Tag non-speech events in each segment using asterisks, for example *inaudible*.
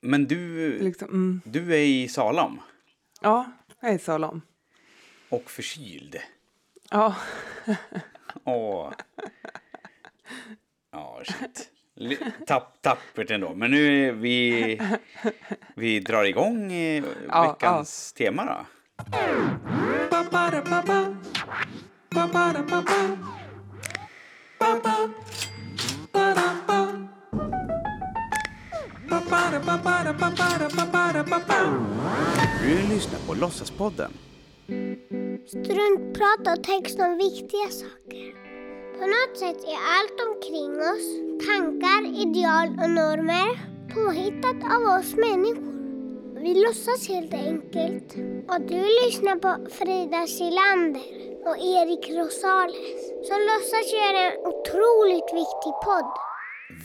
Men du, Liksom, mm. du är i Salem Ja, jag är i Salem. och förkyld. Ja, *laughs* Åh. Ja, shit. Tapp, tappert ändå. Men nu är vi, vi drar igång eh, Ja, veckans tema då. Du lyssnar på Låtsaspodden. Struntprat och text om viktiga saker. På något sätt är allt omkring oss, tankar, ideal och normer, påhittat av oss människor. Vi låtsas helt enkelt. Och du lyssnar på Frida Silander och Erik Rosales som låtsas göra en otroligt viktig podd.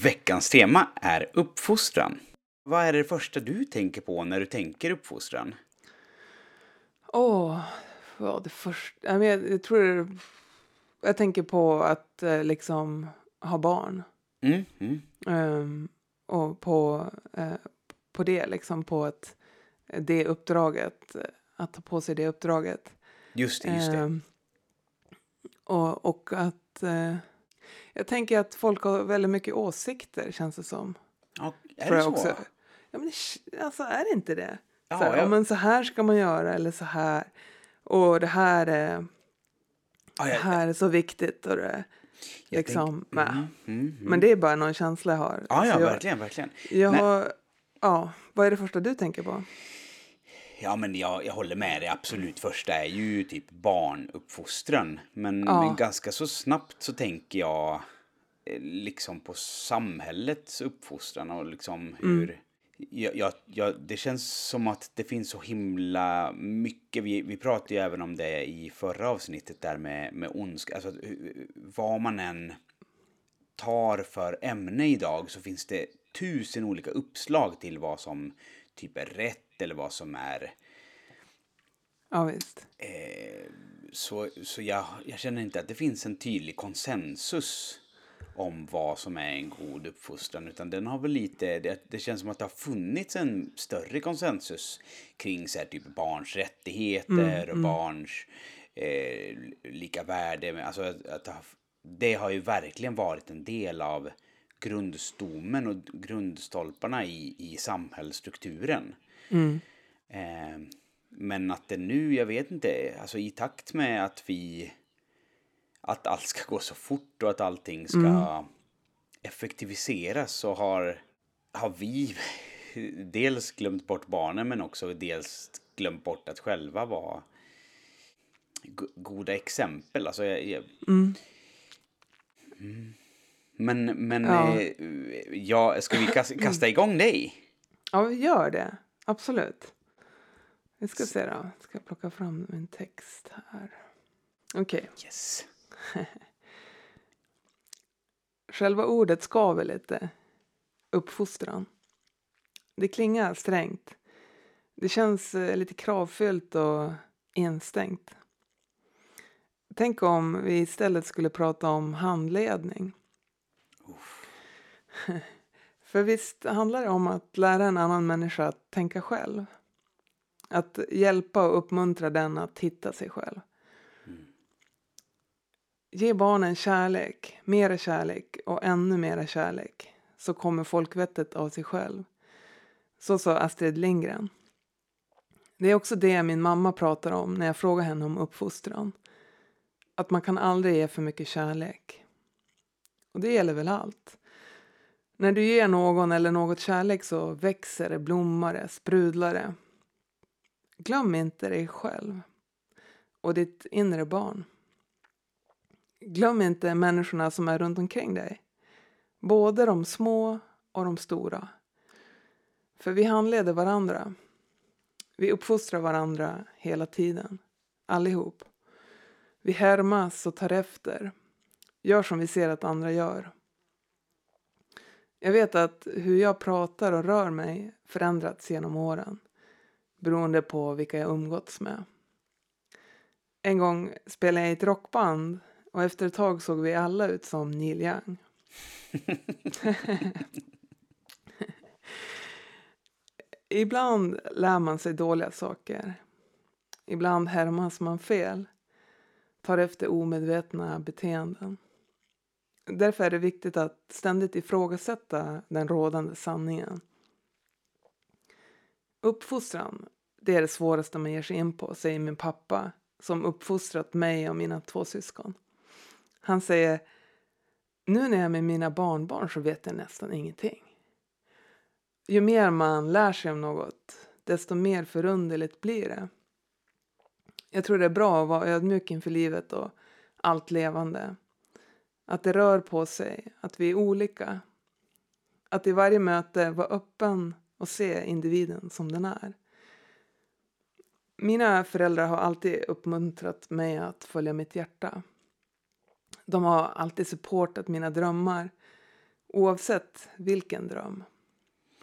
Veckans tema är uppfostran. Vad är det första du tänker på när du tänker uppfostran? åh, vad det första... Jag, jag tror... Jag tänker på att eh, liksom ha barn. Mm, mm. Ehm, och på, eh, på det, liksom på att det uppdraget, att ta på sig det uppdraget. Just det, just det. Ehm, och, och att... Eh, jag tänker att folk har väldigt mycket åsikter, känns det som. Ja, är det så? också. Ja, men det, alltså, är det inte det? Ja, så, här, ja, men så här ska man göra, eller så här. Och det här är, Ja, det här är så viktigt. Och det, jag liksom, tänk- men, Mm, mm, mm. men det är bara någon känsla jag har. Ja, Alltså, ja, jag, verkligen, verkligen. Jag Nej. har, ja, vad är det första du tänker på? Ja, men jag, jag håller med dig. Absolut första är ju typ barnuppfostran. Men, Ja. men ganska så snabbt så tänker jag liksom på samhällets uppfostran och liksom hur... Jag, jag, jag, det känns som att det finns så himla mycket. Vi, vi pratade ju även om det i förra avsnittet där med, med ondska. Alltså, hur- vad man än tar för ämne idag så finns det tusen olika uppslag till vad som typ är rätt eller vad som är Ja, visst. eh, så, så jag, jag känner inte att det finns en tydlig konsensus om vad som är en god uppfostran utan den har väl lite, det, det känns som att det har funnits en större konsensus kring så här, typ barns rättigheter och barns eh, lika värde. Alltså, att, att det, har, ju verkligen varit en del av grundstommen och grundstolparna i, i samhällsstrukturen. Eh, men att det nu, jag vet inte, alltså i takt med att vi att allt ska gå så fort och att allting ska effektiviseras så har, har vi *laughs* dels glömt bort barnen men också dels glömt bort att själva vara go- goda exempel. Alltså jag, jag, Mm. Men, men Ja. eh, ja, ska vi kas- kasta igång dig? Ja, vi gör det. Absolut. Vi ska se då. Ska jag plocka fram min text här. Okej. Yes. *laughs* Själva ordet skaver lite. Uppfostran. Det klingar strängt. Det känns eh, lite kravfyllt och instängt. Tänk om vi istället skulle prata om handledning. *laughs* För visst handlar det om att lära en annan människa att tänka själv. Att hjälpa och uppmuntra den att hitta sig själv. Ge barnen kärlek, mera kärlek och ännu mera kärlek så kommer folkvettet av sig själv. Så sa Astrid Lindgren. Det är också det min mamma pratar om när jag frågar henne om uppfostran. Att man kan aldrig ge för mycket kärlek. Och det gäller väl allt. När du ger någon eller något kärlek så växer det, blommar det, sprudlar det. Glöm inte dig själv och ditt inre barn. Glöm inte människorna som är runt omkring dig. Både de små och de stora. För vi handleder varandra. Vi uppfostrar varandra hela tiden. Allihop. Vi härmas och tar efter. Gör som vi ser att andra gör. Jag vet att hur jag pratar och rör mig förändrats genom åren. Beroende på vilka jag umgåtts med. En gång spelade jag i ett rockband och efter ett tag såg vi alla ut som Neil Young. *laughs* ibland lär man sig dåliga saker. Ibland härmas man fel. Tar efter omedvetna beteenden. Därför är det viktigt att ständigt ifrågasätta den rådande sanningen. Uppfostran, det är det svåraste man ger sig in på, säger min pappa som uppfostrat mig och mina två syskon. Han säger, nu när jag är med mina barnbarn så vet jag nästan ingenting. Ju mer man lär sig om något, desto mer förunderligt blir det. Jag tror det är bra att vara ödmjuk inför livet och allt levande. Att det rör på sig, att vi är olika. Att i varje möte vara öppen och se individen som den är. Mina föräldrar har alltid uppmuntrat mig att följa mitt hjärta. De har alltid supportat mina drömmar, oavsett vilken dröm.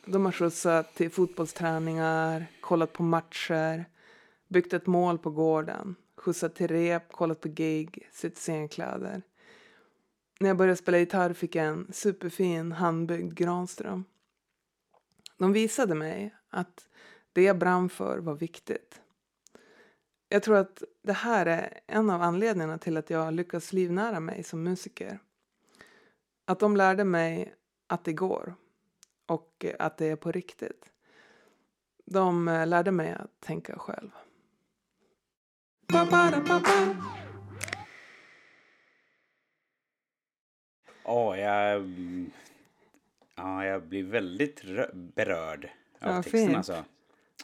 De har skjutsat till fotbollsträningar, kollat på matcher, byggt ett mål på gården, skjutsat till rep, kollat på gig, sytt scenkläder. När jag började spela gitarr fick jag en superfin handbyggd Granström. De visade mig att det jag brann för var viktigt. Jag tror att det här är en av anledningarna till att jag lyckas livnära mig som musiker. Att de lärde mig att det går och att det är på riktigt. De lärde mig att tänka själv. Ja, jag, ja, jag blir väldigt berörd av Ja, texten fint. alltså.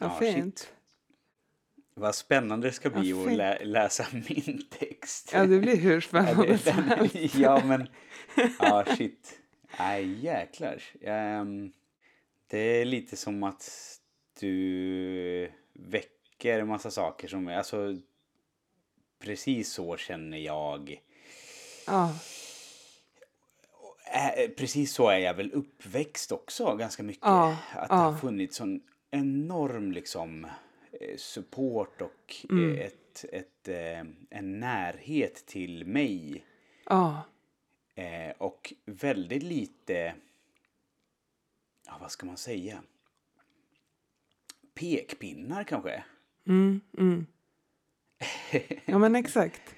Vad shit. fint. Vad spännande det ska bli Ja, att lä läsa *laughs* min text. Ja, det blir hur spännande som helst. *laughs* ja men, *laughs* ja shit. Nej jäklar. Ehm, det är lite som att du väcker en massa saker som, alltså precis så känner jag. Ja, precis så är jag väl uppväxt också ganska mycket. Ja, att det har funnits sån enorm liksom support och Mm. eh, ett, ett, eh, en närhet till mig. ja, Eh, och väldigt lite, ja vad ska man säga? Pekpinnar kanske? mm, mm. *laughs* ja men exakt.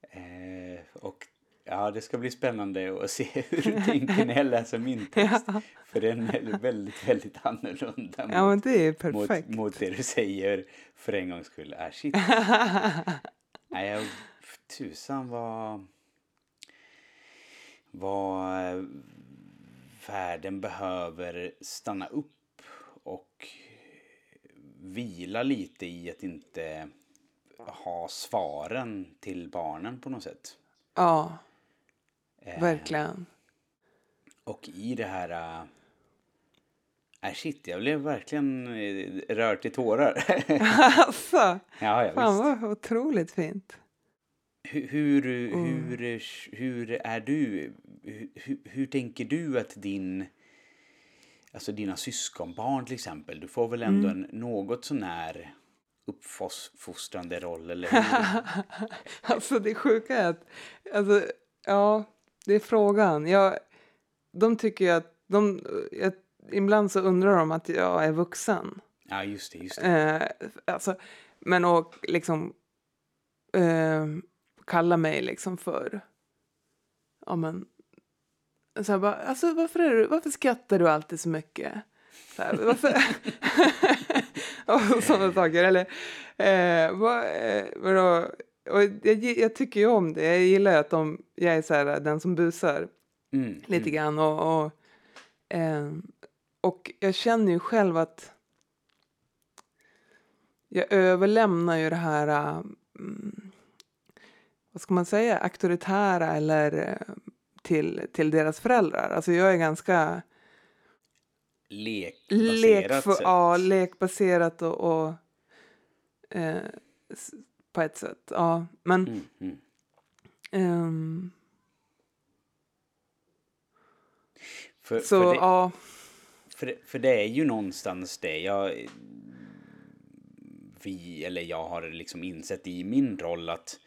Eh, och ja, det ska bli spännande att se *laughs* hur du tänker när jag läser min text. Ja. För den är väldigt, väldigt annorlunda Ja men det är mot, perfekt. mot det du säger för en gångs skull. Äh, shit. *laughs* Nej, jag, tusan vad... Vad eh, världen behöver stanna upp och vila lite i att inte ha svaren till barnen på något sätt. ja, verkligen. Och i det här... Äh, shit, jag blev verkligen eh, rörd till tårar. *laughs* *laughs* alltså, ja, ja, fan visst. vad otroligt fint. Hur, hur, Mm. hur, hur är du? Hur, hur tänker du att din... Alltså dina syskonbarn till exempel. Du får väl ändå Mm. en något sånär uppfostrande roll, eller hur? *laughs* Alltså det sjuka är att, alltså, ja, det är frågan. Jag, de tycker ju att, de, jag, ibland så undrar de att jag är vuxen. ja, just det, just det. Eh, alltså, men och liksom eh, kalla mig liksom för, ja men, så här bara, alltså varför, är du, varför skrattar du alltid så mycket? Så här, varför? *laughs* och sådana saker. Eller, eh, vad, eh, vadå? Och jag, jag tycker ju om det. Jag gillar ju att de, jag är så här, den som busar Mm, lite mm. grann. Och, och, eh, och jag känner ju själv att jag överlämnar ju det här, mm, vad ska man säga, auktoritära eller eh, till, till deras föräldrar. Alltså jag är ganska Lekbaserat sätt. ja, lekbaserat och, och eh, på ett sätt. Ja, men Mm, mm. ehm, För, så för, det, ja, för, det- för det är ju någonstans det jag... Vi, eller jag har liksom insett i min roll att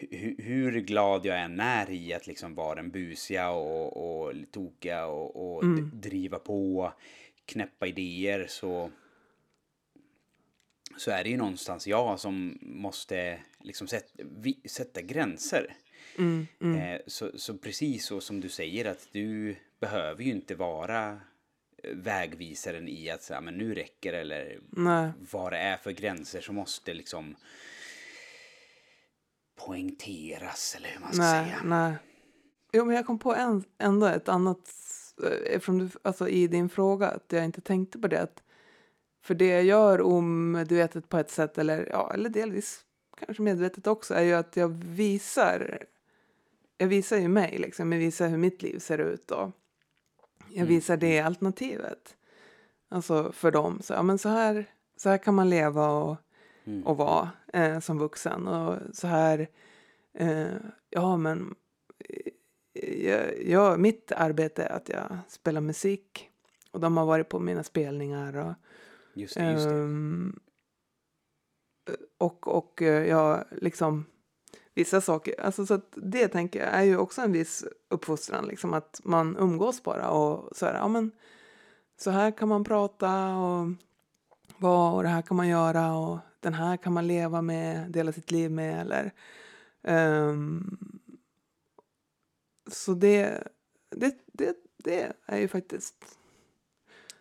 hu- hur glad jag än är i att liksom vara den busiga och, och tokiga och, och Mm. driva på knäppa idéer så så är det ju någonstans jag som måste liksom sätta, vi, sätta gränser. Mm, mm. Eh, så, så precis så som du säger att du behöver ju inte vara eh, vägvisaren i att säga men nu räcker eller Nej. vad det är för gränser som måste liksom poängteras eller hur man ska Nej, säga. nej. Jo, men jag kom på en, ändå ett annat, eh, eftersom du, alltså i din fråga, att jag inte tänkte på det. Att för det jag gör omedvetet på ett sätt, eller, ja, eller delvis kanske medvetet också, är ju att jag visar, jag visar ju mig, liksom. jag visar hur mitt liv ser ut och jag Mm. visar det alternativet. Alltså för dem, så, ja, men så, här, så här kan man leva och, Mm. och vara eh, som vuxen. Och så här, eh, ja men eh, jag, jag, mitt arbete är att jag spelar musik. Och de har varit på mina spelningar. Och, Just det, just det. Ehm, eh, och, och eh, jag liksom vissa saker, alltså så att det tänker jag är ju också en viss uppfostran, liksom att man umgås bara och så här, ja men så här kan man prata och vad och det här kan man göra och den här kan man leva med, dela sitt liv med eller um, så det, det, det, det är ju faktiskt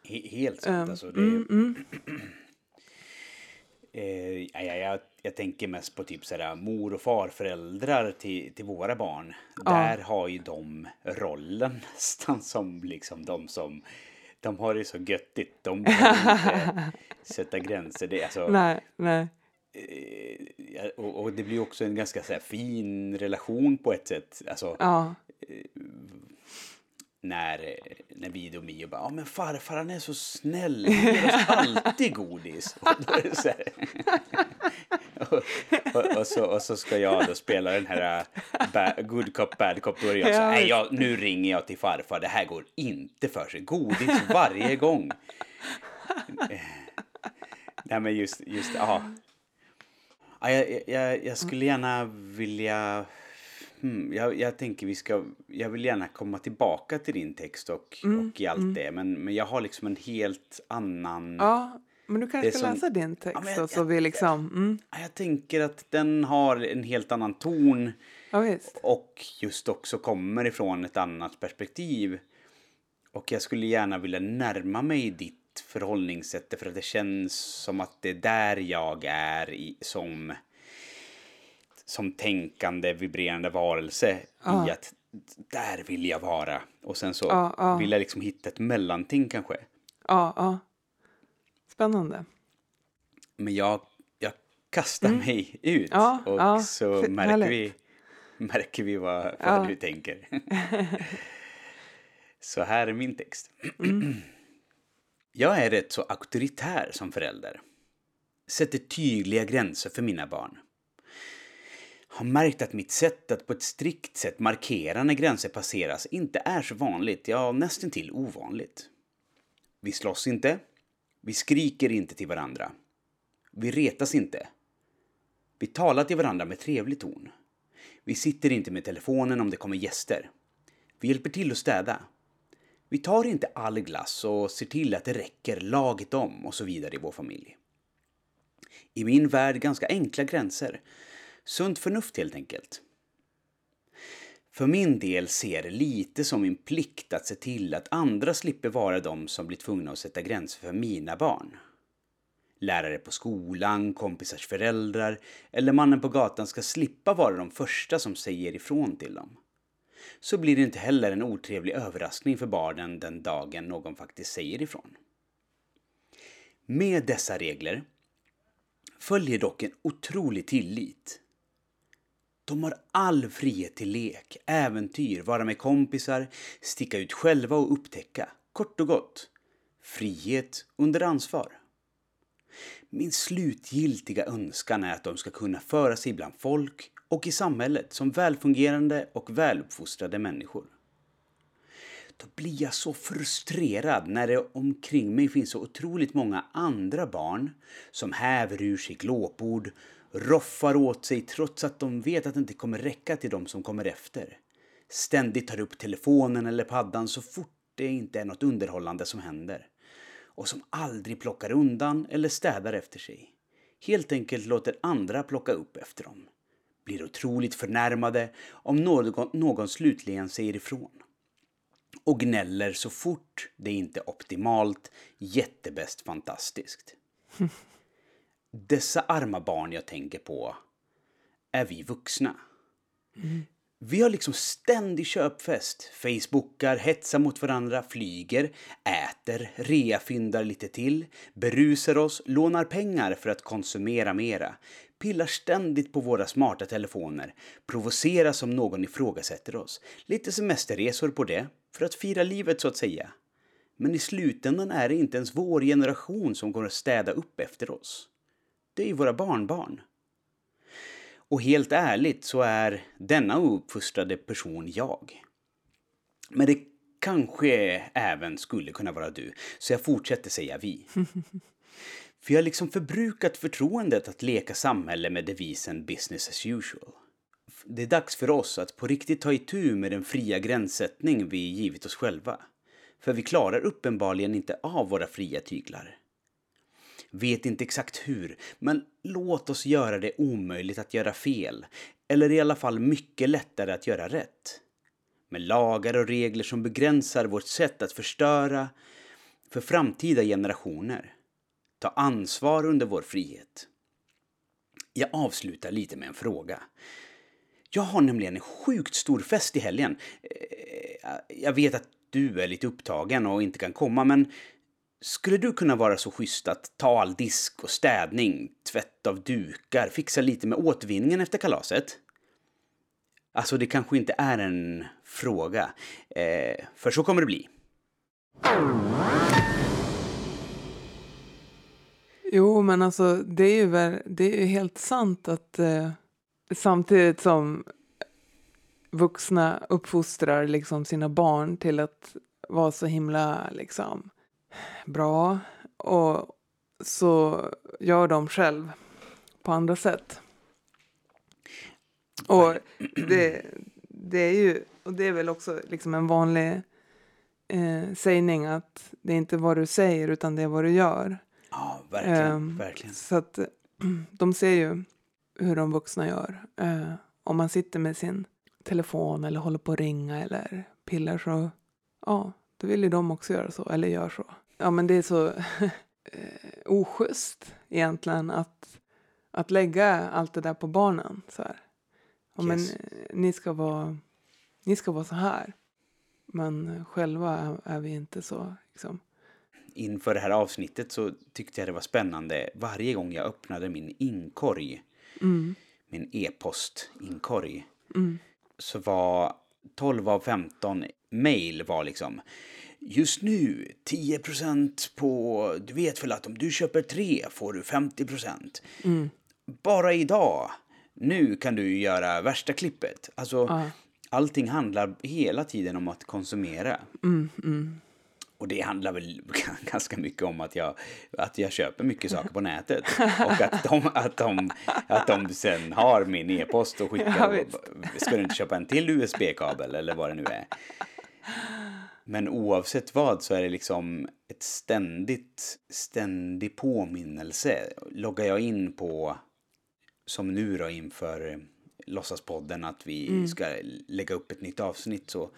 He- Helt sant ehm, alltså. Det, mm, mm, *clears throat* Eh, ja, ja, jag, jag tänker mest på typ sådär, mor och farföräldrar till, till våra barn. Ja. Där har ju de rollen *laughs* nästan som liksom de som de har det så göttigt. De behöver inte *laughs* sätta gränser. Det, alltså, nej, nej, eh, och, och det blir också en ganska så här, fin relation på ett sätt. Alltså, ja, när, när vi och Mio bara, ja men farfar han är så snäll, han ger oss *laughs* alltid godis. Och, så och, och, och, så, och så ska jag då spela den här uh, ba, good cop, bad cop. Då är jag så nej jag, nu ringer jag till farfar, det här går inte för sig. Godis varje gång. *laughs* Nej men just, just, ja. ja jag, jag, jag skulle gärna vilja Hmm, jag, jag tänker vi ska, jag vill gärna komma tillbaka till din text och, Mm, och i allt det. Men, men jag har liksom en helt annan... ja. Men du kanske ska som- läsa din text Ja, men då, jag- så jag- vi liksom, mm, Jag tänker att den har en helt annan ton ja och just också kommer ifrån ett annat perspektiv. Och jag skulle gärna vilja närma mig ditt förhållningssätt för att det känns som att det är där jag är i, som, som tänkande, vibrerande varelse. I Ja. att där vill jag vara. Och sen så Ja, ja. vill jag liksom hitta ett mellanting kanske. Ja, ja. Spännande. Men jag, jag kastar mig ut Mm. Och så märker härligt. vi, märker vi vad, vad du tänker. *laughs* *laughs* så här är min text. Mm. *clears throat* jag är rätt så auktoritär som förälder. Sätter tydliga gränser för mina barn. Har märkt att mitt sätt att på ett strikt sätt markera när gränser passeras inte är så vanligt, ja nästan till ovanligt. Vi slåss inte. Vi skriker inte till varandra. Vi retas inte. Vi talar till varandra med trevlig ton. Vi sitter inte med telefonen om det kommer gäster. Vi hjälper till att städa. Vi tar inte all glass och ser till att det räcker laget om och så vidare i vår familj. I min värld ganska enkla gränser. Sunt förnuft helt enkelt. För min del ser det lite som min plikt att se till att andra slipper vara de som blir tvungna att sätta gränser för mina barn. Lärare på skolan, kompisars föräldrar eller mannen på gatan ska slippa vara de första som säger ifrån till dem. Så blir det inte heller en otrevlig överraskning för barnen den dagen någon faktiskt säger ifrån. Med dessa regler följer dock en otrolig tillit. De har all frihet till lek, äventyr, vara med kompisar, sticka ut själva och upptäcka. Kort och gott, frihet under ansvar. Min slutgiltiga önskan är att de ska kunna föra sig bland folk och i samhället som välfungerande och väluppfostrade människor. Då blir jag så frustrerad när det omkring mig finns så otroligt många andra barn som häver ur sig glåpord, roffar åt sig trots att de vet att det inte kommer räcka till de som kommer efter. Ständigt tar upp telefonen eller paddan så fort det inte är något underhållande som händer. och som aldrig plockar undan eller städar efter sig. Helt enkelt låter andra plocka upp efter dem. Blir otroligt förnärmade om någon, någon slutligen säger ifrån. Och gnäller så fort det inte är optimalt, jättebäst fantastiskt. *laughs* Dessa arma barn jag tänker på är vi vuxna. Vi har liksom ständig köpfest. Facebookar, hetsar mot varandra, flyger, äter, reafyndar lite till, berusar oss, lånar pengar för att konsumera mera, pillar ständigt på våra smarta telefoner, provoceras om någon ifrågasätter oss, lite semesterresor på det, för att fira livet så att säga. Men i slutändan är det inte ens vår generation som kommer att städa upp efter oss. Det är ju våra barnbarn. Och helt ärligt så är denna ouppfostrade person jag. Men det kanske även skulle kunna vara du, så jag fortsätter säga vi. *laughs* För jag har liksom förbrukat förtroendet att leka samhälle med devisen business as usual. Det är dags för oss att på riktigt ta itu med den fria gränssättning vi givit oss själva. För vi klarar uppenbarligen inte av våra fria tyglar. Vet inte exakt hur, men låt oss göra det omöjligt att göra fel. Eller i alla fall mycket lättare att göra rätt. Med lagar och regler som begränsar vårt sätt att förstöra för framtida generationer. Ta ansvar under vår frihet. Jag avslutar lite med en fråga. Jag har nämligen en sjukt stor fest i helgen. Eh, jag vet att du är lite upptagen och inte kan komma, men skulle du kunna vara så schysst att ta all disk och städning, tvätt av dukar, fixa lite med återvinningen efter kalaset? Alltså, det kanske inte är en fråga, eh, för så kommer det bli. Jo, men alltså det är ju, väl, det är ju helt sant att eh, samtidigt som vuxna uppfostrar liksom sina barn till att vara så himla liksom bra och så gör de själv på andra sätt. Och det, det är ju, och det är väl också liksom en vanlig eh, sägning att det är inte vad du säger utan det är vad du gör. Ja, verkligen, Ehm, verkligen. Så att *clears throat* de ser ju hur de vuxna gör. Eh, om man sitter med sin telefon eller håller på att ringa eller pillar så ja, då vill ju de också göra så, eller gör så. Ja, men det är så *laughs* eh, oschysst egentligen att, att lägga allt det där på barnen. Så här. Ja, men Yes. eh, ni ska, vara, ni ska vara så här. Men själva är, är vi inte så. Liksom. Inför det här avsnittet så tyckte jag det var spännande varje gång jag öppnade min inkorg, Mm, min e-post-inkorg, mm, så var 12 av 15 mail var liksom Just nu 10% på, du vet väl att om du köper tre får du 50%. mm, Bara idag, nu kan du göra värsta klippet. Alltså, ja, allting handlar hela tiden om att konsumera. mm, mm. Och det handlar väl *laughs* ganska mycket om att jag, att jag köper mycket saker på *laughs* nätet. Och att de, att de, att de sen har min e-post och Ja, skickar. visst. Ska du inte köpa en till USB-kabel eller vad det nu är? Men oavsett vad så är det liksom ett ständigt, ständig påminnelse. Loggar jag in på, som nu då inför Låtsaspodden, att vi ska lägga upp ett nytt avsnitt så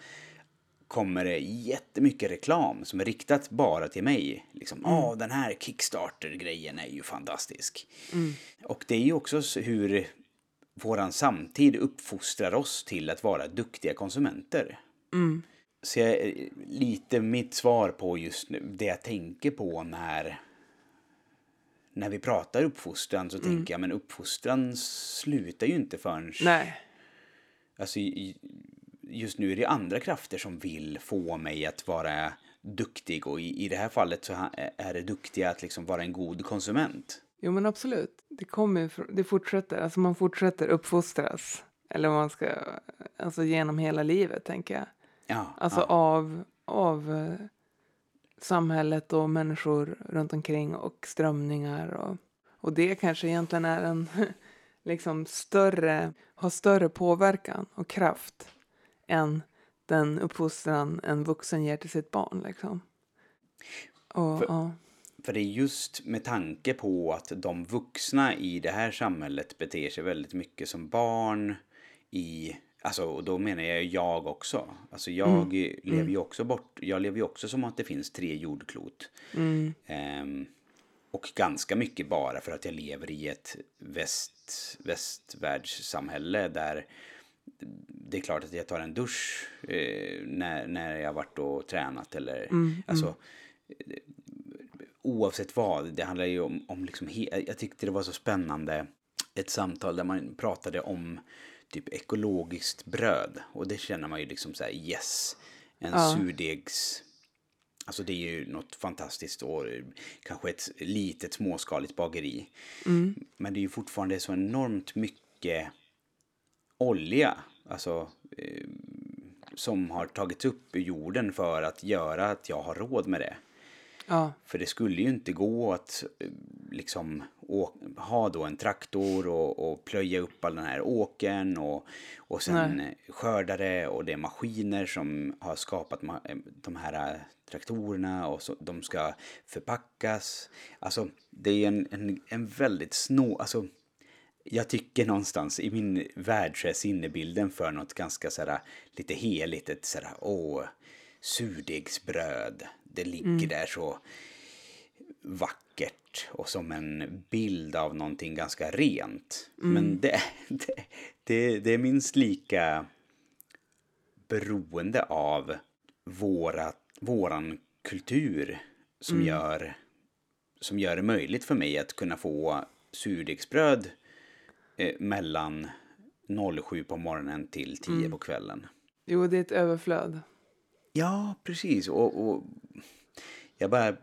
kommer det jättemycket reklam som är riktat bara till mig. Liksom, ja den här Kickstarter-grejen är ju fantastisk. Och det är ju också så hur våran samtid uppfostrar oss till att vara duktiga konsumenter. Mm. Så jag, lite mitt svar på just nu, det jag tänker på när när vi pratar uppfostran så tänker jag men uppfostran slutar ju inte förrän Nej. Alltså, just nu är det andra krafter som vill få mig att vara duktig och i, i det här fallet så är det duktiga att liksom vara en god konsument. Jo men absolut. Det kommer det fortsätter. Alltså man fortsätter uppfostras. Eller man ska, alltså genom hela livet tänker jag. Ja, Alltså ja. av, av eh, samhället och människor runt omkring och strömningar. Och, och det kanske egentligen är en *laughs* liksom större, har större påverkan och kraft än den uppfostran en vuxen ger till sitt barn. Liksom. Och, För- ja. för det är just med tanke på att de vuxna i det här samhället beter sig väldigt mycket som barn i Alltså, och då menar jag jag också. Alltså jag lever ju också bort, jag lever ju också som att det finns tre jordklot. Ehm, och ganska mycket bara för att jag lever i ett väst, västvärldssamhälle där det är klart att jag tar en dusch eh, när, när jag varit och tränat eller alltså eh, oavsett vad. Det handlar ju om, om liksom, jag tyckte det var så spännande ett samtal där man pratade om typ ekologiskt bröd och det känner man ju liksom så här yes, en Ja. surdegs Alltså det är ju något fantastiskt och kanske ett litet småskaligt bageri. Men det är ju fortfarande så enormt mycket olja. Alltså eh, som har tagits upp ur jorden för att göra att jag har råd med det. Ja, För det skulle ju inte gå att eh, liksom ha då en traktor och, och plöja upp all den här åkern och, och sen Nej. skörda det och det är maskiner som har skapat eh, de här eh, traktorerna och så, de ska förpackas. Alltså det är en, en, en väldigt snå... Alltså, jag tycker någonstans i min värld så är sinnebilden för något ganska sådär lite heligt. Ett sådär, åh, surdegsbröd. Det ligger där så vackert och som en bild av någonting ganska rent. Men det, *laughs* det, det, det är minst lika beroende av våra, våran kultur som, gör, som gör det möjligt för mig att kunna få surdegsbröd eh, mellan 07 på morgonen till 10 på kvällen. jo det är ett överflöd. Ja, precis. Och, och jag bara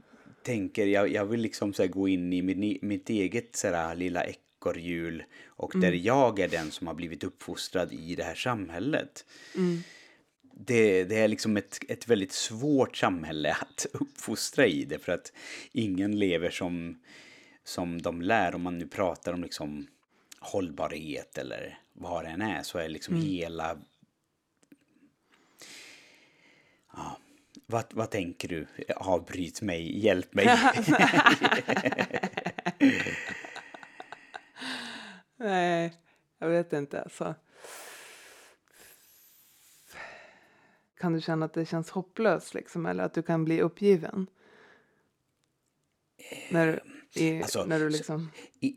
tänker, jag, jag vill liksom så gå in i min, mitt eget så här lilla ekorrhjul och där jag är den som har blivit uppfostrad i det här samhället. Det, det är liksom ett, ett väldigt svårt samhälle att *laughs* uppfostra i det för att ingen lever som, som de lär. Om man nu pratar om liksom hållbarhet eller vad det än är så är liksom hela Vad, vad tänker du? Avbryt mig, hjälp mig. *laughs* Nej, jag vet inte. Alltså. Kan du känna att det känns hopplöst liksom? Eller att du kan bli uppgiven? När, du- i, Alltså, när du liksom... I-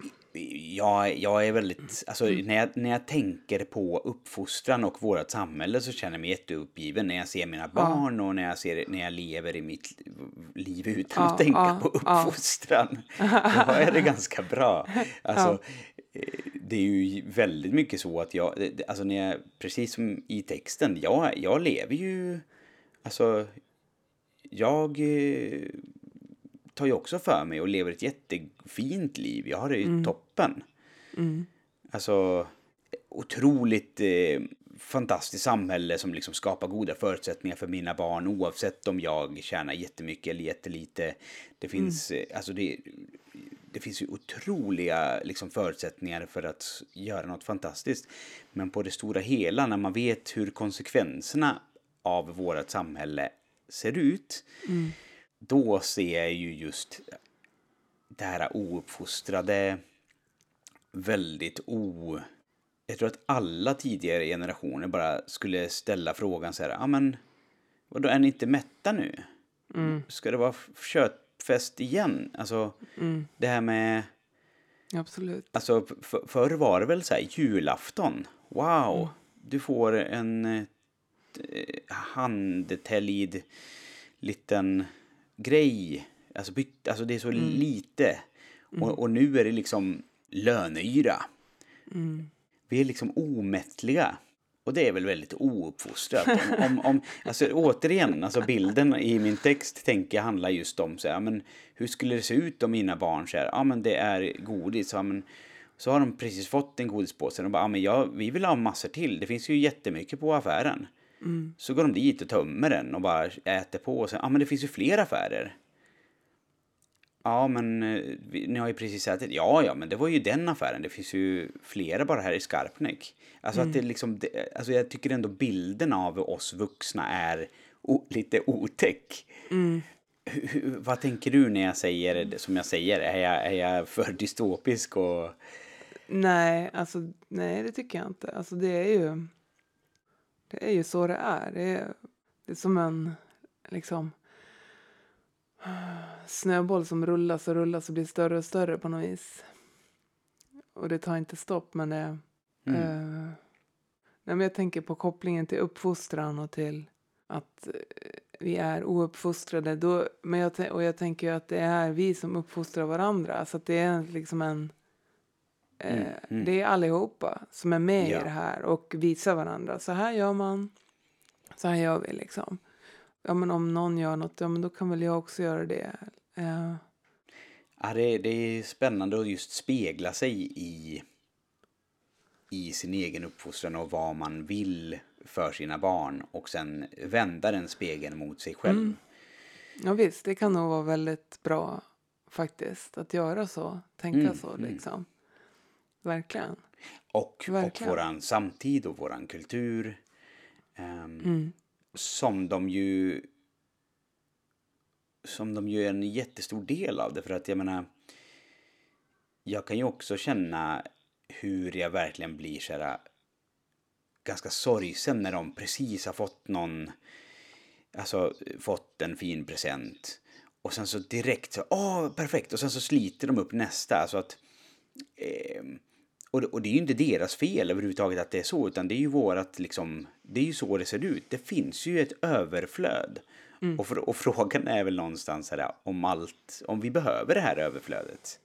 jag, jag är väldigt, alltså när jag, när jag tänker på uppfostran och vårt samhälle så känner jag mig jätteuppgiven när jag ser mina barn och när jag, ser, när jag lever i mitt liv utan Ja, att tänka ja, på ja. uppfostran. Då är det ganska bra. *laughs* Alltså, eh, det är ju väldigt mycket så att jag, alltså när jag, precis som i texten, jag, jag lever ju, alltså, jag eh, tar ju också för mig och lever ett jättefint liv. Jag har det ju toppen. Alltså, otroligt eh, fantastiskt samhälle som liksom skapar goda förutsättningar för mina barn oavsett om jag tjänar jättemycket eller jättelite. Det finns, eh, alltså det, det finns ju otroliga liksom, förutsättningar för att göra något fantastiskt. Men på det stora hela, när man vet hur konsekvenserna av vårt samhälle ser ut, då ser jag ju just det här ouppfostrade, väldigt o... Jag tror att alla tidigare generationer bara skulle ställa frågan så här, ja men, vadå, är ni inte mätta nu? Ska det vara köttfest igen? Alltså, det här med... Absolut. Alltså f- förr var det väl så här julafton. Wow, du får en eh, handtäljd liten grej. Alltså, byt, alltså det är så lite. Och, och nu är det liksom löneyra. Vi är liksom omättliga. Och det är väl väldigt ouppfostrat. Om, om, om, alltså, återigen, alltså bilden i min text tänker jag handlar just om så här, men hur skulle det se ut om mina barn säger ja men det är godis, ja, men, så har de precis fått en godispåse och bara, ja men jag, vi vill ha massor till, det finns ju jättemycket på affären. Så går de dit och tömmer den och bara äter på och sen, ja men det finns ju fler affärer. Ja, men eh, ni har ju precis ätit. Ja, ja, men det var ju den affären. Det finns ju flera bara här i Skarpnäck. Alltså att det liksom, det, alltså jag tycker ändå bilden av oss vuxna är o, lite otäck. hur, hur, vad tänker du när jag säger det som jag säger? Är jag, är jag för dystopisk? Och... Nej, alltså, nej, det tycker jag inte. Alltså, det är ju det är ju så det är. Det är, det är som en liksom snöboll som rullas och rullas och blir större och större på något vis. Och det tar inte stopp, men det... Mm. Eh, nej, men jag tänker på kopplingen till uppfostran och till att eh, vi är ouppfostrade. Då, men jag, och jag tänker ju att det är vi som uppfostrar varandra. Så det är liksom en... Eh, mm, mm. Det är allihopa som är med ja. i det här och visar varandra. Så här gör man. Så här gör vi liksom. Ja men om någon gör något, ja men då kan väl jag också göra det. Uh. Ja, det, det är spännande att just spegla sig i, i sin egen uppfostran och vad man vill för sina barn och sen vända den spegeln mot sig själv. Mm. Ja visst, det kan nog vara väldigt bra faktiskt att göra så, tänka mm, så mm. liksom. Verkligen. Och, Verkligen. och våran samtid och våran kultur. Um, som de ju som de ju är en jättestor del av det. För att jag menar, jag kan ju också känna hur jag verkligen blir så här, ganska sorgsen när de precis har fått någon, alltså fått en fin present. Och sen så direkt så, åh perfekt, och sen så sliter de upp nästa. Alltså att, eh, och, och det är ju inte deras fel överhuvudtaget att det är så, utan det är ju vårat liksom, det är ju så det ser ut. Det finns ju ett överflöd. Mm. Och, för, och, frågan är väl någonstans här, om allt, om vi behöver det här överflödet.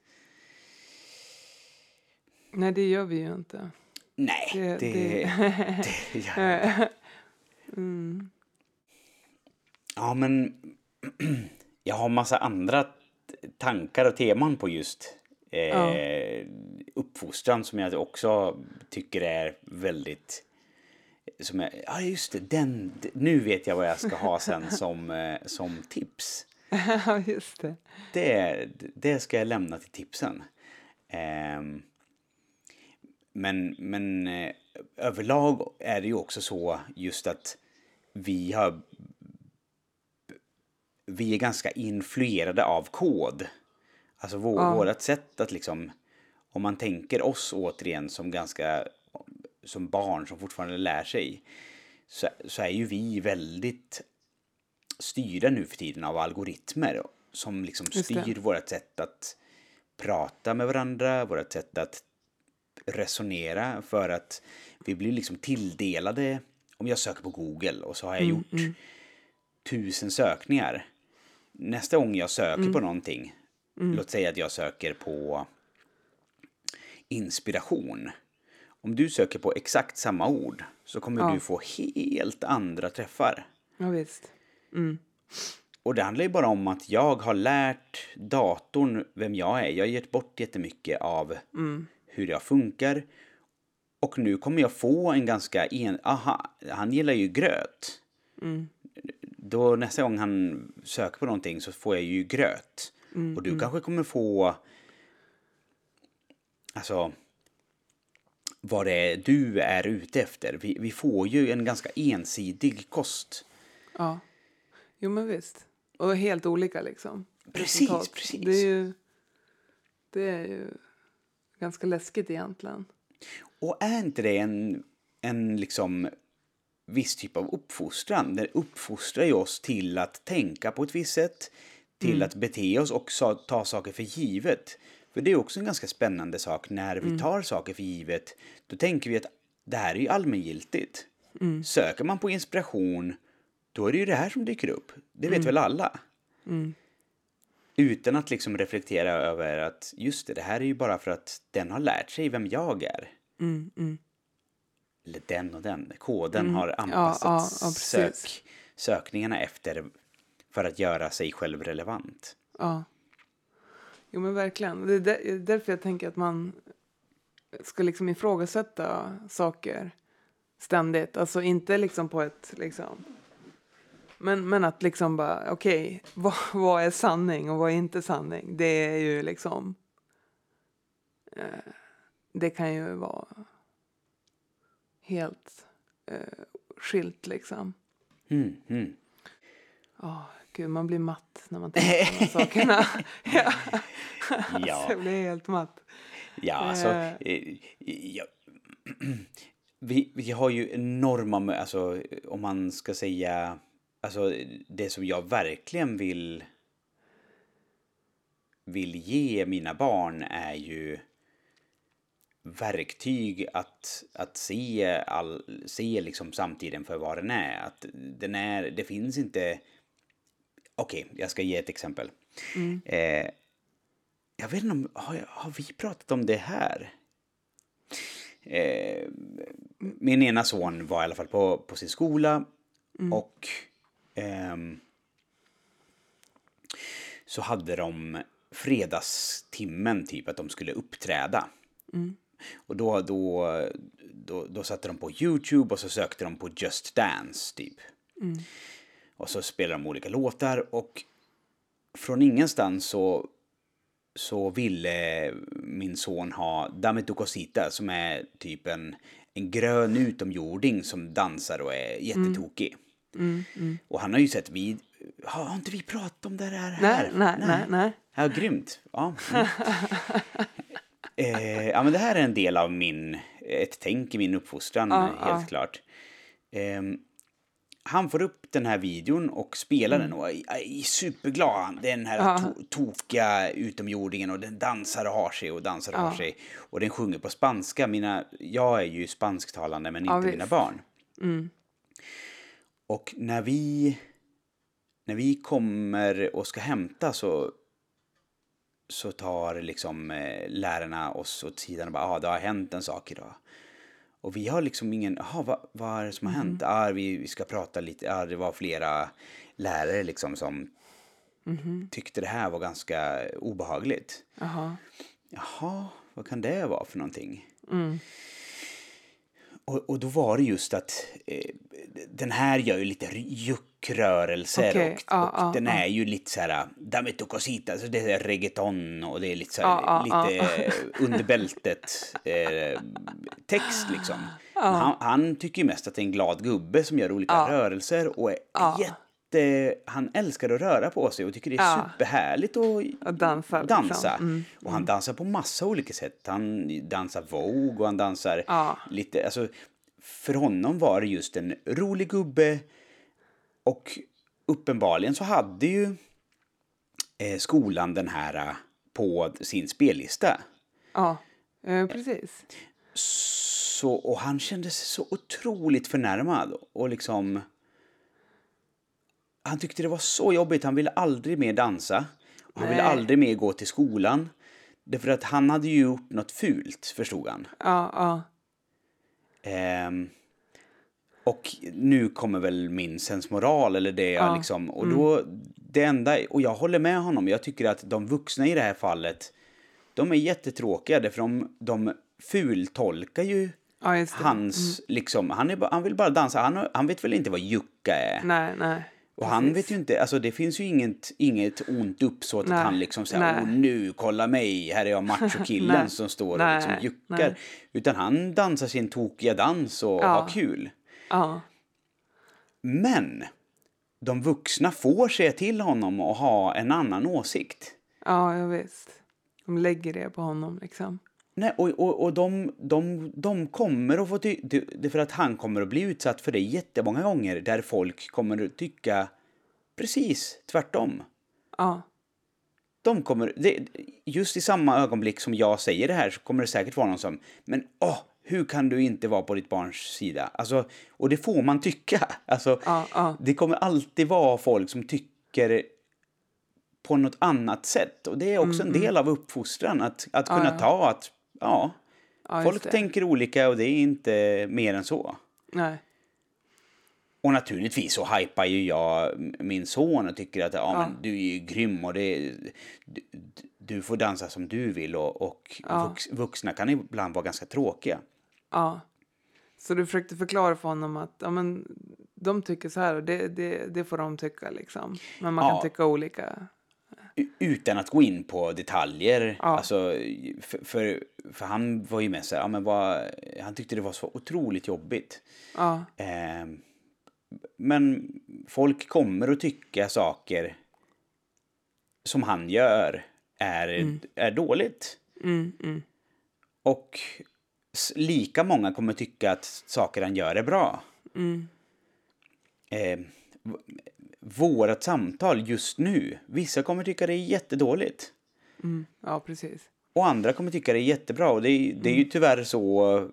Nej, det gör vi ju inte. Nej, det, det, det, det gör *laughs* mm. Ja, men *clears throat* jag har massa andra tankar och teman på just eh, ja. Uppfostran som jag också tycker är väldigt som jag, ja just det, den, nu vet jag vad jag ska ha sen *laughs* som, eh, som tips. Ja, just det. det. Det ska jag lämna till tipsen. Eh, men, men eh, överlag är det ju också så just att vi har vi är ganska influerade av kod. Alltså vår, ja. vårt sätt att liksom, om man tänker oss återigen som ganska, som barn som fortfarande lär sig, så, så är ju vi väldigt styrda nu för tiden av algoritmer som liksom styr vårt sätt att prata med varandra, vårt sätt att resonera för att vi blir liksom tilldelade, om jag söker på Google och så har jag mm, gjort mm. tusen sökningar. Nästa gång jag söker mm. på någonting Mm. Låt säga att jag söker på inspiration. Om du söker på exakt samma ord så kommer ja. du få helt andra träffar. Ja, visst. Mm. Och det handlar ju bara om att jag har lärt datorn vem jag är. Jag har gett bort jättemycket av mm. hur jag funkar. Och nu kommer jag få en ganska en... Aha, han gillar ju gröt. Mm. Då nästa gång han söker på någonting så får jag ju gröt. Mm, och du mm. kanske kommer få... Alltså... Vad det är du är ute efter. Vi, vi får ju en ganska ensidig kost. Ja. Jo, men visst. Och helt olika liksom. Precis, Resultat. precis. Det är ju... Det är ju ganska läskigt egentligen. Och är inte det en, en liksom viss typ av uppfostran? Det uppfostrar ju oss till att tänka på ett visst sätt, till mm. att bete oss och ta saker för givet. För det är också en ganska spännande sak när vi mm. tar saker för givet. Då tänker vi att det här är ju allmängiltigt. Mm. Söker man på inspiration då är det ju det här som dyker upp. Det vet mm. väl alla? Mm. Utan att liksom reflektera över att just det, det här är ju bara för att den har lärt sig vem jag är. Mm, mm. Eller den och den. Koden har anpassat ja, ja, ja, sök, sökningarna efter för att göra sig själv relevant. Ja. Jo men verkligen. Det är därför jag tänker att man ska liksom ifrågasätta saker ständigt. Alltså inte liksom på ett liksom... Men, men att liksom bara, okej, okay, *laughs* vad, vad är sanning och vad är inte sanning? Det är ju liksom... Eh, det kan ju vara helt eh, skilt liksom. Mm, mm. Oh, Gud, man blir matt när man tänker på de här sakerna. *laughs* ja. Alltså, *laughs* jag blir helt matt. Ja, alltså... Eh. eh, ja. *clears throat* Vi, vi har ju enorma... Alltså, om man ska säga... Alltså, det som jag verkligen vill vill ge mina barn är ju verktyg att, att se, all, se liksom samtiden för vad den är. Att den är, det finns inte... Okej, jag ska ge ett exempel. Eh, jag vet inte om, har, har vi pratat om det här? Eh, min ena son var i alla fall på, på sin skola och ehm, så hade de fredagstimmen typ att de skulle uppträda. Och då, då, då, då satte de på YouTube och så sökte de på Just Dance typ. Och så spelade de olika låtar och från ingenstans så, så ville min son ha Dame tu cosita som är typ en, en grön utomjording som dansar och är jättetokig. Och han har ju sett vid... Har, har inte vi pratat om det här? Nej, nej, nej, nej. Ja, grymt. Ja. Mm. *laughs* eh, ja, men det här är en del av min, ett tänk i min uppfostran, Ja, helt ja. klart. Ehm, han får upp den här videon och spelar den och är, superglad. Den här Mm. Ja. to tokiga utomjordingen och den dansar och har sig och dansar och Ja. har sig. Och den sjunger på spanska. Mina, jag är ju spansktalande men Ja, inte visst. mina barn. Mm. Och när vi, när vi kommer och ska hämta så, så tar liksom eh, lärarna oss åt sidan och bara, ah, det har hänt en sak idag. Och vi har liksom ingen, jaha, vad, vad är det som har hänt? Ah, vi, vi ska prata lite, ah, det var flera lärare liksom som tyckte det här var ganska obehagligt. Jaha. Jaha, vad kan det vara för någonting? Mm. Och, och då var det just att eh, den här gör ju lite juckrörelser Okej, och, ja, och ja, den är ju lite så här dame tu cosita, alltså det är reggaeton och det är lite så här, lite *laughs* under bältet eh, text liksom. Han, han tycker ju mest att det är en glad gubbe som gör olika rörelser och är jätte han älskar att röra på sig och tycker det är superhärligt att Att dansa, liksom. dansa. Mm, Och han dansar på massa olika sätt. Han dansar Vogue och han dansar lite, alltså för honom var det just en rolig gubbe och uppenbarligen så hade ju eh, skolan den här eh, på sin spellista. Ja, eh, precis. Så, och han kände sig så otroligt förnärmad och liksom... Han tyckte det var så jobbigt, han ville aldrig mer dansa. Och han ville aldrig mer gå till skolan. Därför att han hade ju gjort något fult, förstod han. Ja, ja. Ehm, och nu kommer väl min sensmoral eller det jag Ja. liksom... Och då, det enda... Och jag håller med honom, jag tycker att de vuxna i det här fallet, de är jättetråkiga därför de, de fultolkar ju Ja, hans, liksom, han, är, han vill bara dansa, han, han vet väl inte vad jucka är. Nej, nej. Och han vet ju inte, alltså det finns ju inget, inget ont uppsåt att han liksom säger åh nu, kolla mig, här är jag *laughs* machokillen som står och liksom juckar. nej. Utan han dansar sin tokiga dans och Ja. har kul. Ja, Men de vuxna får säga till honom och ha en annan åsikt. ja, ja visst. De lägger det på honom liksom. Nej, och, och, och de, de, de kommer att få ty- för att han kommer att bli utsatt för det jättemånga gånger där folk kommer att tycka precis tvärtom. Ja, De kommer, det, just i samma ögonblick som jag säger det här så kommer det säkert vara någon som, men åh, hur kan du inte vara på ditt barns sida? Alltså, och det får man tycka. *laughs* Alltså, ja, ja. det kommer alltid vara folk som tycker på något annat sätt. Och det är också en del av uppfostran, att, att kunna Mm, Ja, ta att, ja, folk tänker olika och det är inte mer än så. Nej. Och naturligtvis så hypar ju jag min son och tycker att ja. Men, du är ju grym och det, du, du får dansa som du vill och, och Ja. vux, vuxna kan ibland vara ganska tråkiga. Ja. Så du försökte förklara för honom att ja, men, de tycker så här och det, det, det får de tycka liksom. Men man Ja. kan tycka olika. Utan att gå in på detaljer. Ja. Alltså, för, för, för han var ju med så här, ja, men vad, han tyckte det var så otroligt jobbigt. Ja, Ehm, Men folk kommer att tycka saker som han gör är, är dåligt. Mm, mm, Och lika många kommer tycka att saker han gör är bra. mm, Eh, vårat samtal just nu, vissa kommer tycka det är jättedåligt. mm. Ja, precis. Och andra kommer tycka det är jättebra. Och det är, det är ju tyvärr så,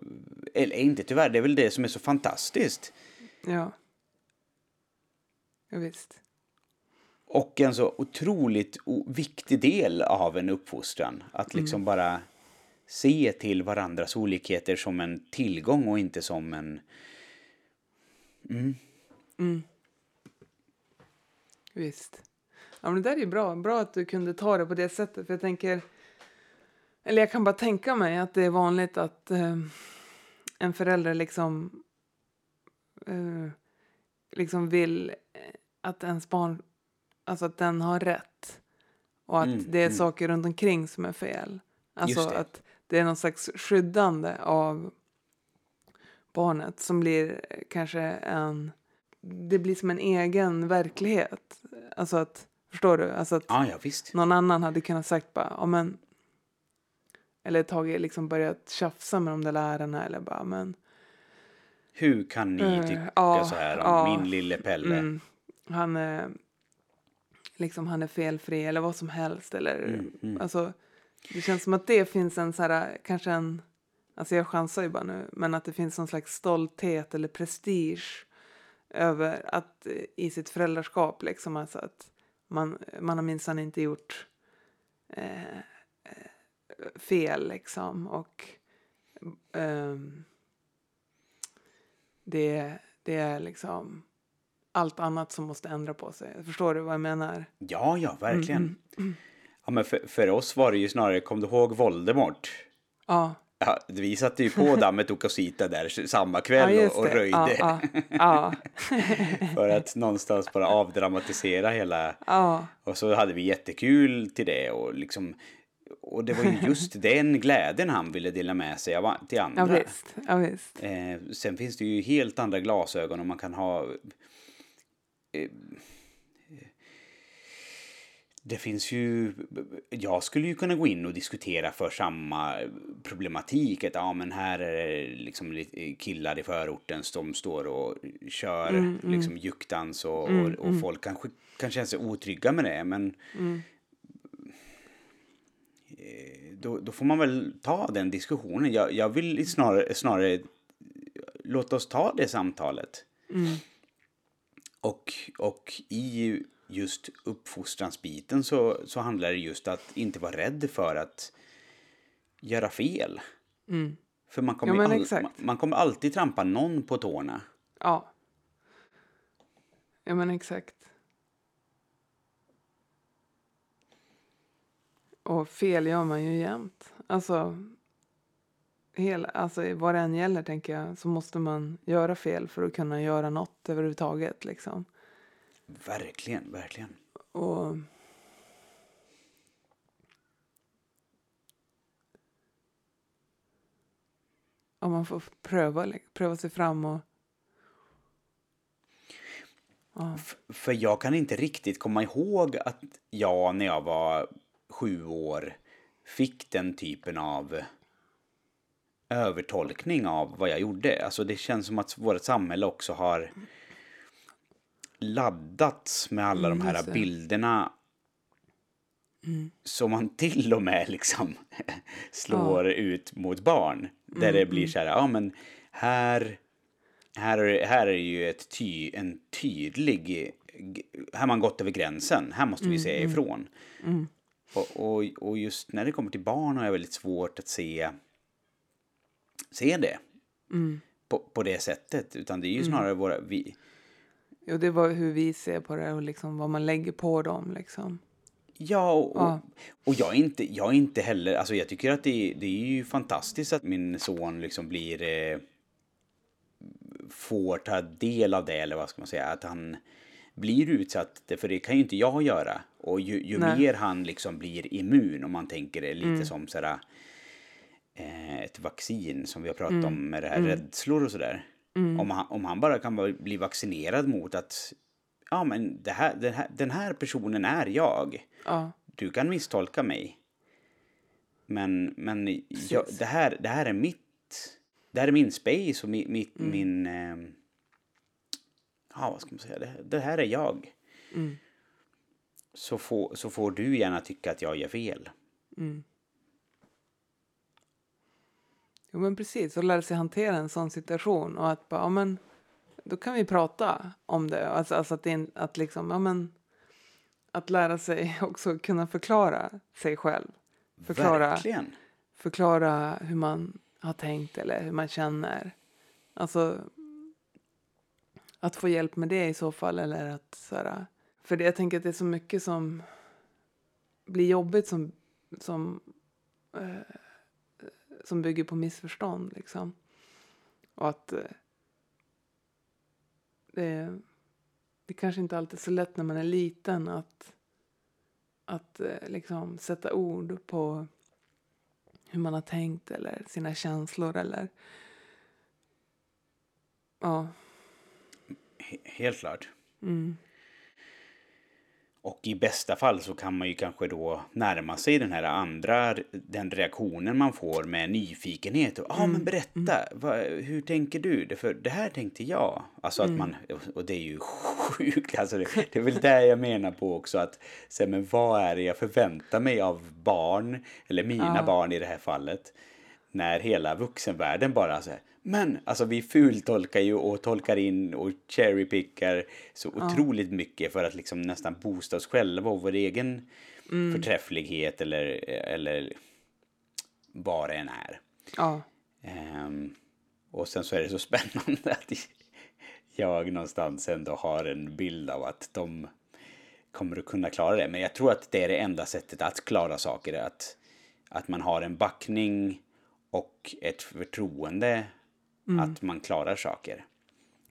eller inte tyvärr, det är väl det som är så fantastiskt. Ja. Ja, visst. Och en så otroligt viktig del av en uppfostran. Att liksom bara se till varandras olikheter som en tillgång och inte som en... Visst. Ja, men det där är bra. Bra att du kunde ta det på det sättet. För jag tänker... Eller jag kan bara tänka mig att det är vanligt att eh, en förälder liksom... Eh, liksom vill eh, att ens barn... Alltså att den har rätt. Och att Mm, det är mm. saker runt omkring som är fel. Alltså att det är någon slags skyddande av barnet som blir kanske en... Det blir som en egen verklighet. Alltså att, förstår du? Alltså att Ja, ja någon annan hade kunnat sagt bara, ja men... Eller tagit liksom börjat tjafsa med de där lärarna eller bara, men... Hur kan ni Eh, tycka ja, så här om ja. min lille Pelle? Mm, han är... Liksom han är felfri eller vad som helst eller... Mm, mm. Alltså, det känns som att det finns en så här, kanske en... Alltså jag chansar ju bara nu, men att det finns någon slags stolthet eller prestige över att eh, i sitt föräldraskap liksom alltså att man, man har minsann inte gjort eh, eh, fel liksom och ehm, det, det är liksom allt annat som måste ändra på sig. Förstår du vad jag menar? Ja, ja, verkligen. Mm, Ja, men för, för oss var det ju snarare, kom du ihåg Voldemort? Ja, Ja, vi satte ju på dammet och Cosita där samma kväll ja och, och röjde. Ja, ja, ja, *laughs* För att någonstans bara avdramatisera hela... ja, Och så hade vi jättekul till det och liksom... Och det var ju just *laughs* den glädjen han ville dela med sig av, till ja andra. visst. Ja, visst. Eh, sen finns det ju helt andra glasögon och man kan ha... Eh, det finns ju... Jag skulle ju kunna gå in och diskutera för samma problematik. Att ja, men här är det liksom killar i förorten som står och kör liksom juktdans och, och, och folk kanske kan känna sig otrygga med det. Men eh, då, då får man väl ta den diskussionen. Jag, jag vill snarare, snarare låt oss ta det samtalet. Och, och i just uppfostransbiten så, så handlar det just att inte vara rädd för att göra fel. För man kommer, Ja, all, man, man kommer alltid trampa någon på tårna. Ja. Ja, men exakt. Och fel gör man ju jämt. Alltså, hela, alltså, vad det än gäller tänker jag så måste man göra fel för att kunna göra något överhuvudtaget. Liksom. Verkligen, verkligen. Och... Ja, man får pröva, pröva sig fram och... Ja. För jag kan inte riktigt komma ihåg att jag när jag var sju år fick den typen av övertolkning av vad jag gjorde. Alltså det känns som att vårt samhälle också har laddats med alla Mm, de här bilderna. Som man till och med liksom *laughs* slår ut mot barn. Där Mm, det blir så här, ja men här, här, är, här är ju ett ty, en tydlig, här har man gått över gränsen, här måste vi Mm, säga ifrån. Och, och, och just när det kommer till barn har jag väldigt svårt att se, se det Mm. på, på det sättet. Utan det är ju snarare våra, vi, Jo, det var hur vi ser på det och liksom vad man lägger på dem. Liksom. Ja, och, Ja. och jag, är inte, jag är inte heller... Alltså jag tycker att det, det är ju fantastiskt att min son liksom blir... Eh, får ta del av det, eller vad ska man säga. Att han blir utsatt, för det kan ju inte jag göra. Och ju, ju mer han liksom blir immun, om man tänker det lite som sådär, eh, ett vaccin som vi har pratat om med det här rädslor och sådär. Om, han, om han bara kan bli vaccinerad mot att ja, men det här, den, här, den här personen är jag. Ja. Du kan misstolka mig. Men, men jag, det, här, det här är mitt... Det här är min space och mi, mitt, min... ehm, ja, vad ska man säga? Det, det här är jag. Så, får, så får du gärna tycka att jag gör fel. Jo men precis, och lära sig hantera en sån situation och att bara, ja men då kan vi prata om det. Alltså, alltså att, det, att liksom, ja men att lära sig *laughs* också kunna förklara sig själv. Förklara, Verkligen. förklara hur man har tänkt eller hur man känner. Alltså att få hjälp med det i så fall eller att så här, för det, jag tänker att det är så mycket som blir jobbigt som, som eh, som bygger på missförstånd. Liksom. Och att eh, det, det kanske inte alltid är så lätt när man är liten att, att eh, liksom sätta ord på hur man har tänkt eller sina känslor eller ja, He- Helt klart. mm, Och i bästa fall så kan man ju kanske då närma sig den här andra, den reaktionen man får med nyfikenhet. Ja, ah, men berätta, vad, hur tänker du? Det, för det här tänkte jag. Alltså att man, och det är ju *laughs* sjukt, alltså det, det är väl det jag menar på också att, så, men vad är det jag förväntar mig av barn, eller mina Ja. barn i det här fallet, när hela vuxenvärlden bara så här, men alltså vi fultolkar ju och tolkar in och cherrypickar så otroligt mycket för att liksom nästan boosta oss själva och vår egen förträfflighet eller, eller vad det än är. ja, Ehm, och sen så är det så *laughs* spännande att jag någonstans ändå har en bild av att de kommer att kunna klara det. Men jag tror att det är det enda sättet att klara saker. Att, att man har en backning och ett förtroende att man klarar saker.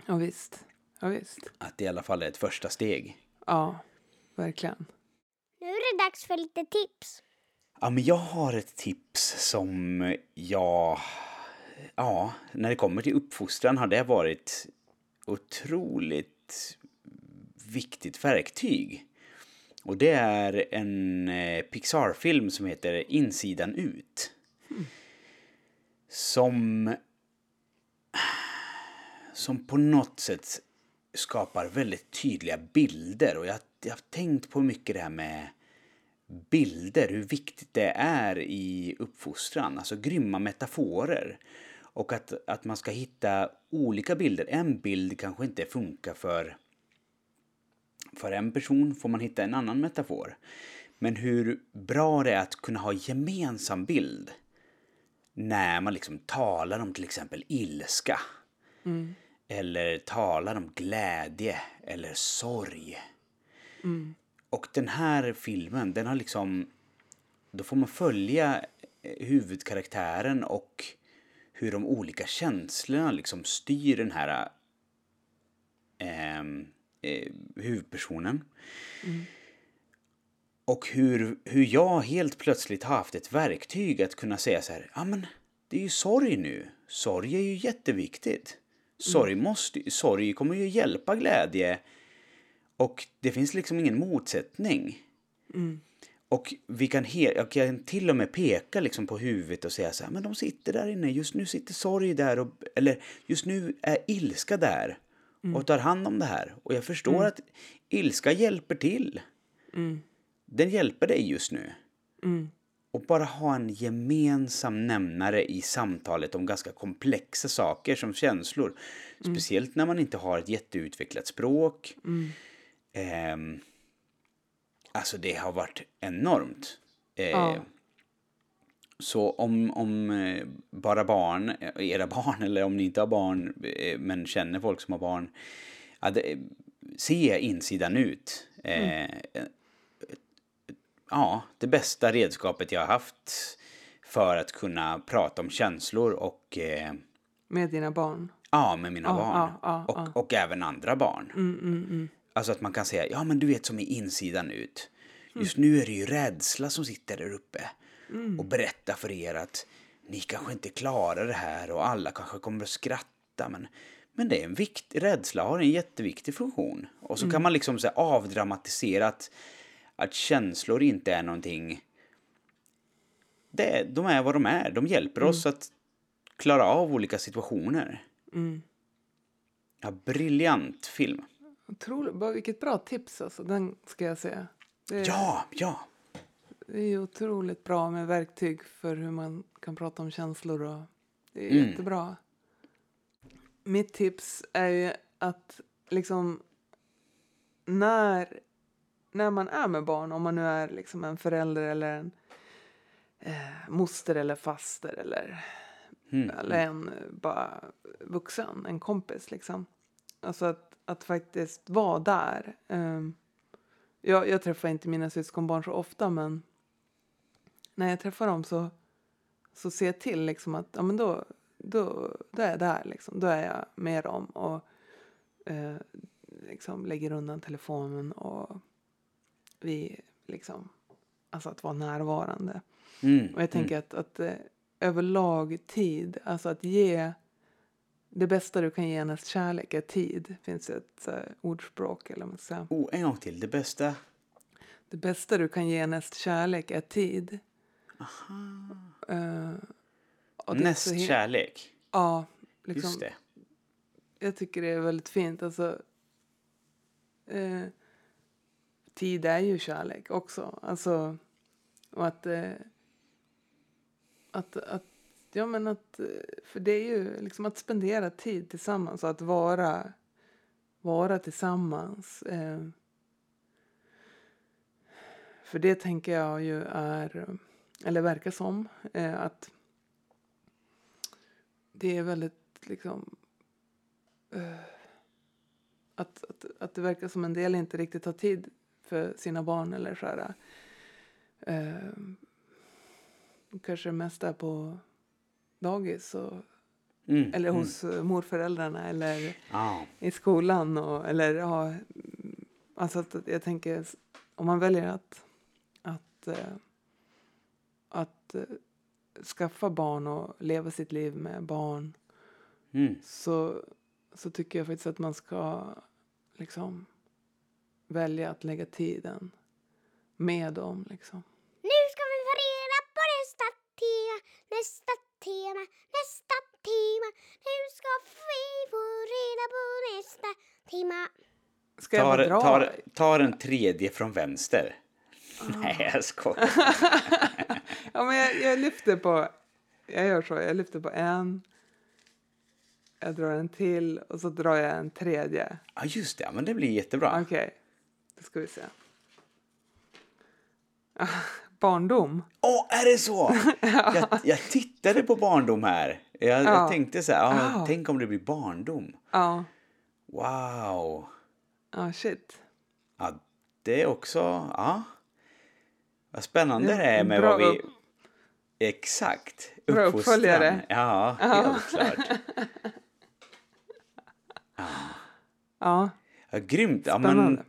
ja visst. Ja, visst. Att det i alla fall är ett första steg. Ja, verkligen. Nu är det dags för lite tips. Ja, men jag har ett tips som jag... Ja, när det kommer till uppfostran har det varit otroligt viktigt verktyg. Och det är en eh, Pixar-film som heter Insidan ut. Som... Som på något sätt skapar väldigt tydliga bilder. Och jag, jag har tänkt på mycket det här med bilder, hur viktigt det är i uppfostran. Alltså grymma metaforer. Och att, att man ska hitta olika bilder. En bild kanske inte funkar för, för en person, får man hitta en annan metafor. Men hur bra det är att kunna ha gemensam bild när man liksom talar om till exempel ilska. Eller talar om glädje eller sorg. Och den här filmen, den har liksom... Då får man följa eh, huvudkaraktären och hur de olika känslorna liksom styr den här ehm, eh, huvudpersonen. Och hur, hur jag helt plötsligt har haft ett verktyg att kunna säga så här, ja men det är ju sorg nu. Sorg är ju jätteviktigt. Sorg, måste, sorg kommer ju hjälpa glädje. Och det finns liksom ingen motsättning. Och vi kan he- jag kan till och med peka liksom på huvudet och säga så här, men de sitter där inne, just nu sitter sorg där, och, eller just nu är ilska där och tar hand om det här. Och jag förstår att ilska hjälper till. Den hjälper dig just nu. Och bara ha en gemensam nämnare i samtalet om ganska komplexa saker som känslor. Speciellt när man inte har ett jätteutvecklat språk. Ehm, alltså det har varit enormt. Eh, Ja. Så om, om eh, bara barn, eh, era barn *laughs* eller om ni inte har barn eh, men känner folk som har barn. Ja, det, se insidan ut. Eh, ja, det bästa redskapet jag har haft för att kunna prata om känslor och eh, Med dina barn. ja, med mina Ja, barn. ja, ja, och, och även andra barn. Mm, Alltså att man kan säga, ja men du vet som i insidan ut. Just nu är det ju rädsla som sitter där uppe och berättar för er att ni kanske inte klarar det här och alla kanske kommer att skratta men, Men det är en viktig, rädsla har en jätteviktig funktion. Och så kan man liksom så avdramatisera att, att känslor inte är någonting... Det, de är vad de är. De hjälper oss att klara av olika situationer. Ja, briljant film. Otroligt, vilket bra tips alltså, den ska jag säga. Är, Ja, ja. det är otroligt bra med verktyg för hur man kan prata om känslor och det är Mm. jättebra. Mitt tips är ju att liksom när, när man är med barn, om man nu är liksom en förälder eller en eh, moster eller faster eller, Mm. eller en eh, bara vuxen, en kompis liksom. Alltså att, att faktiskt vara där. Ehm, jag, jag träffar inte mina syskonbarn så ofta men när jag träffar dem så, så ser jag till liksom att ja, men då, då, då är jag där. Liksom. Då är jag med dem och eh, liksom lägger undan telefonen och vi liksom, alltså att vara närvarande. Mm. Och jag tänker att, att eh, överlag tid, alltså att ge det bästa du kan ge hennes kärlek är tid. finns ett eh, ordspråk eller vad man. Oh, en gång till. Det bästa. Det bästa du kan ge hennes kärlek är tid. Eh, och det är så he- Nästkärlek. Ja, liksom, Just det. jag tycker det är väldigt fint. Alltså, eh, tid är ju kärlek också. Alltså, och att, eh, att, att, ja men att, eh, för det är ju liksom att spendera tid tillsammans och att vara, vara tillsammans. Eh, för det tänker jag ju är, eller verkar som, eh, att det är väldigt liksom eh, att, att, att det verkar som en del inte riktigt har tid för sina barn eller så här. Eh, kanske mest är på dagis och, Mm. eller mm. hos mm. morföräldrarna eller Ja. i skolan och, eller ja, alltså att jag tänker om man väljer att att, eh, att eh, skaffa barn och leva sitt liv med barn Mm. så, så tycker jag faktiskt att man ska liksom välja att lägga tiden med dem. Liksom. Nu ska vi få reda på nästa tema, nästa tema, nästa tema. Nu ska vi få reda på nästa tema. Ska jag Ta, bara dra? ta, ta den tredje från vänster. *laughs* Nej, jag skojar. *laughs* ja, men jag, jag lyfter på... Jag gör så. Jag lyfter på en. Jag drar en till och så drar jag en tredje. Ja, just det. Men det blir jättebra. Okej, då ska vi se. Ah, *laughs* Barndom. Åh, är det så? *laughs* jag, jag tittade på barndom här. Jag, Ja. jag tänkte så här, ja, Ja. tänk om det blir barndom. Ja, Wow. ja shit. Ja, det är också, ja. Vad spännande Ja, det är med bra vad vi... upp- Exakt. Bra Uppfostran. uppföljare. Ja, helt klart. *laughs* Ja, Ja, grymt. Ja, men.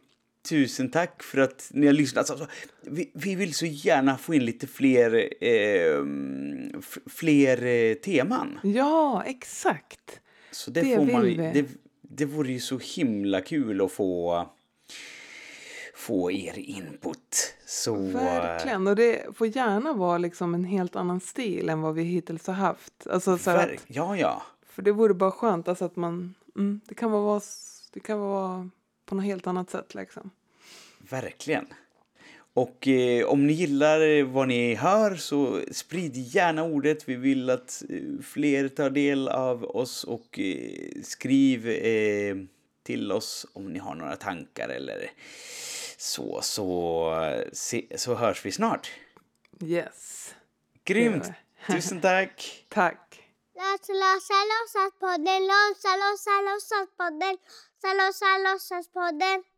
Tusen tack för att ni har lyssnat. Alltså, vi, vi vill så gärna få in lite fler, eh, fler eh, teman. ja exakt. Så det, Det får man, vi. det, det vore ju så himla kul att få, få er input. Så, Verkligen. Och det får gärna vara liksom en helt annan stil än vad vi hittills har haft. Alltså, så Verk, att, ja, ja. för det vore bara skönt alltså att man... Mm, det kan vara, det kan vara på något helt annat sätt liksom. Verkligen. Och eh, om ni gillar vad ni hör så sprid gärna ordet. Vi vill att eh, fler tar del av oss och eh, skriv eh, till oss om ni har några tankar eller så. Så, se, så hörs vi snart. Yes. Grymt! Tusen tack! *laughs* Tack. Låtsas, låtsas, låtsaspodden, låtsas, låtsas, låtsaspodden, låtsas, låtsas, låtsaspodden.